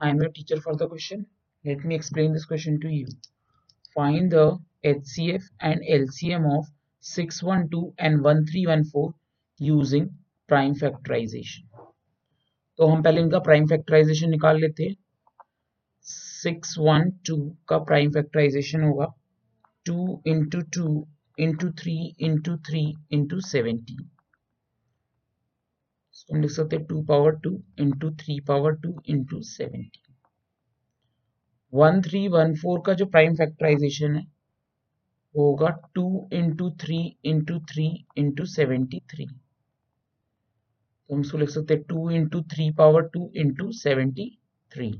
I am your teacher for the question. Let me explain this question to you. Find the HCF and LCM of 612 and 1314 using prime factorization. तो हम पहले इनका prime factorisation निकाल लेते हैं six one two का prime factorization होगा two into two into three into three into seventeen हम लिख सकते हैं two power two into three power two into seventeen one three one four का जो प्राइम फैक्टराइजेशन है, वो होगा two into three into three into seventy three तो हम इसको लिख सकते हैं two into three power two into seventy three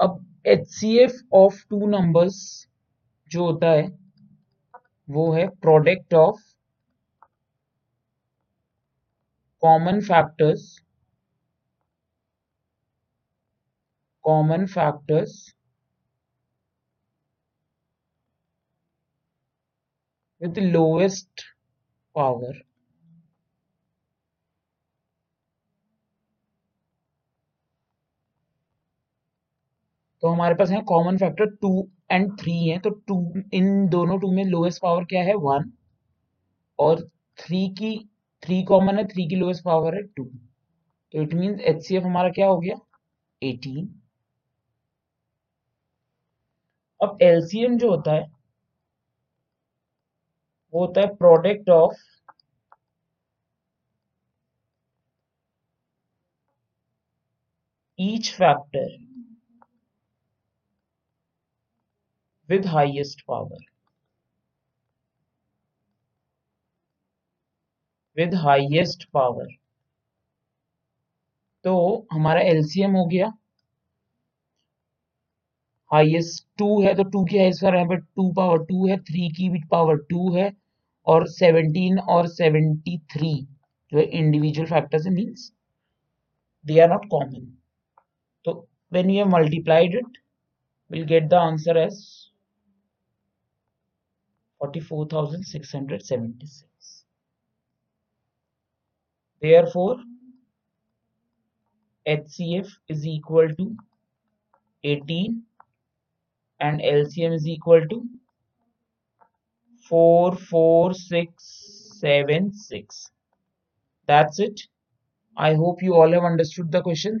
अब H C F of two numbers जो होता है, वो है product of common factors common factors, with the lowest power. तो हमारे पास है common factor two and three है। तो टू इन दोनों टू में लोएस्ट पावर क्या है? वन और थ्री की थ्री कॉमन है थ्री की लोएस्ट पावर है टू तो इट मीन एच हमारा क्या हो गया? एटीन अब एलसीएम जो होता है, वो होता है product of each factor with highest power with highest power तो हमारा एलसीएम हो गया। हाइएस्ट टू है तो टू की हाइस्ट पावर यहाँ पे टू पावर टू है थ्री की भी पावर टू है, और सेवनटीन और सेवेंटी थ्री जो है इंडिविजुअल फैक्टर्स है means they are not common तो when you have multiplied it will get the answer as forty four thousand six hundred seventy six Therefore, HCF is equal to 18 and LCM is equal to 44676. That's it. I hope you all have understood the question.